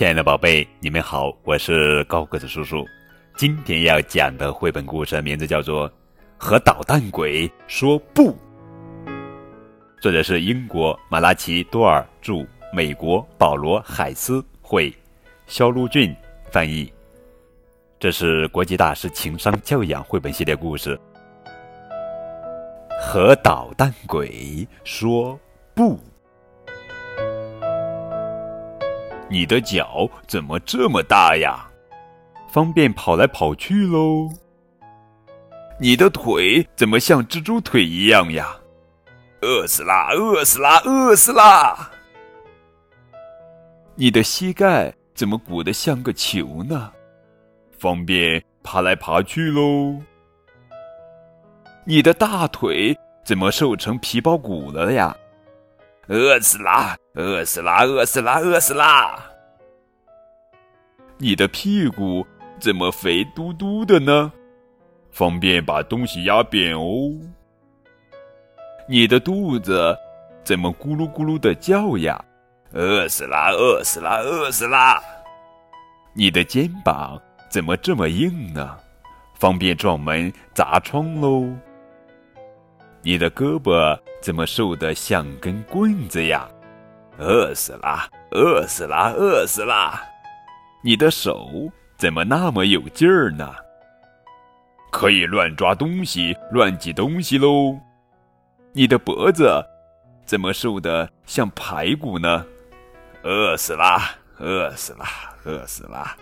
亲爱的宝贝，你们好，我是高个子叔叔。今天要讲的绘本故事名字叫做《和捣蛋鬼说不》，作者是英国马拉奇多尔著，美国保罗海斯绘，肖路俊翻译。这是国际大师情商教养绘本系列故事。和捣蛋鬼说不。你的脚怎么这么大呀？方便跑来跑去喽。你的腿怎么像蜘蛛腿一样呀？饿死啦！饿死啦！饿死啦！你的膝盖怎么鼓得像个球呢？方便爬来爬去喽。你的大腿怎么瘦成皮包骨了呀？饿死啦！饿死啦！饿死啦！饿死啦！你的屁股怎么肥嘟嘟的呢？方便把东西压扁哦。你的肚子怎么咕噜咕噜的叫呀？饿死啦！饿死啦！饿死啦！你的肩膀怎么这么硬呢？方便撞门砸窗喽。你的胳膊怎么瘦得像根棍子呀？饿死啦！饿死啦！饿死啦！你的手怎么那么有劲儿呢？可以乱抓东西、乱挤东西喽。你的脖子怎么瘦得像排骨呢？饿死啦！饿死啦！饿死啦！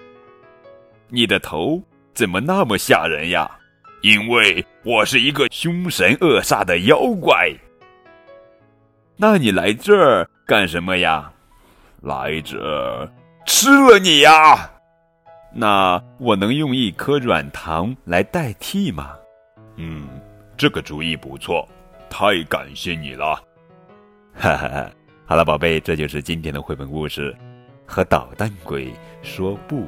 你的头怎么那么吓人呀？因为我是一个凶神恶煞的妖怪。那你来这儿干什么呀？来者吃了你呀？那我能用一颗软糖来代替吗？嗯，这个主意不错，太感谢你了。哈哈哈！好了，宝贝，这就是今天的绘本故事，和捣蛋鬼说不。